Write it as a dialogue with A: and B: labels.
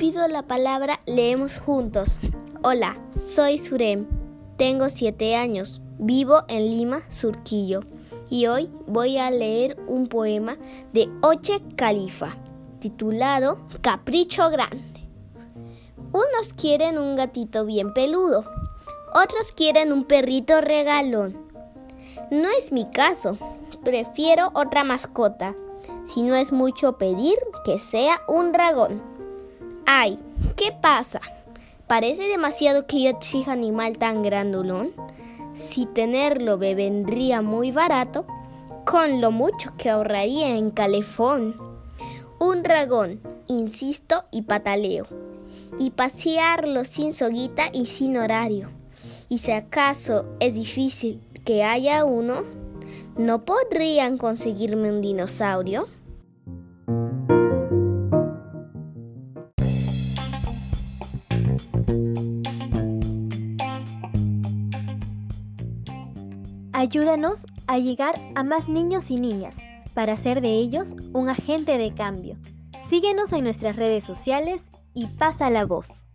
A: pido la palabra, leemos juntos. Hola, soy Surem, tengo siete años, vivo en Lima, Surquillo, y hoy voy a leer un poema de Oche Califa, titulado Capricho Grande. Unos quieren un gatito bien peludo, otros quieren un perrito regalón. No es mi caso, prefiero otra mascota. Si no es mucho pedir, que sea un dragón. Ay, ¿qué pasa? ¿Parece demasiado que yo exija animal tan grandulón? Si tenerlo me vendría muy barato, con lo mucho que ahorraría en calefón. Un dragón, insisto y pataleo, y pasearlo sin soguita y sin horario. Y si acaso es difícil que haya uno, ¿no podrían conseguirme un dinosaurio?
B: Ayúdanos a llegar a más niños y niñas para hacer de ellos un agente de cambio. Síguenos en nuestras redes sociales y pasa la voz.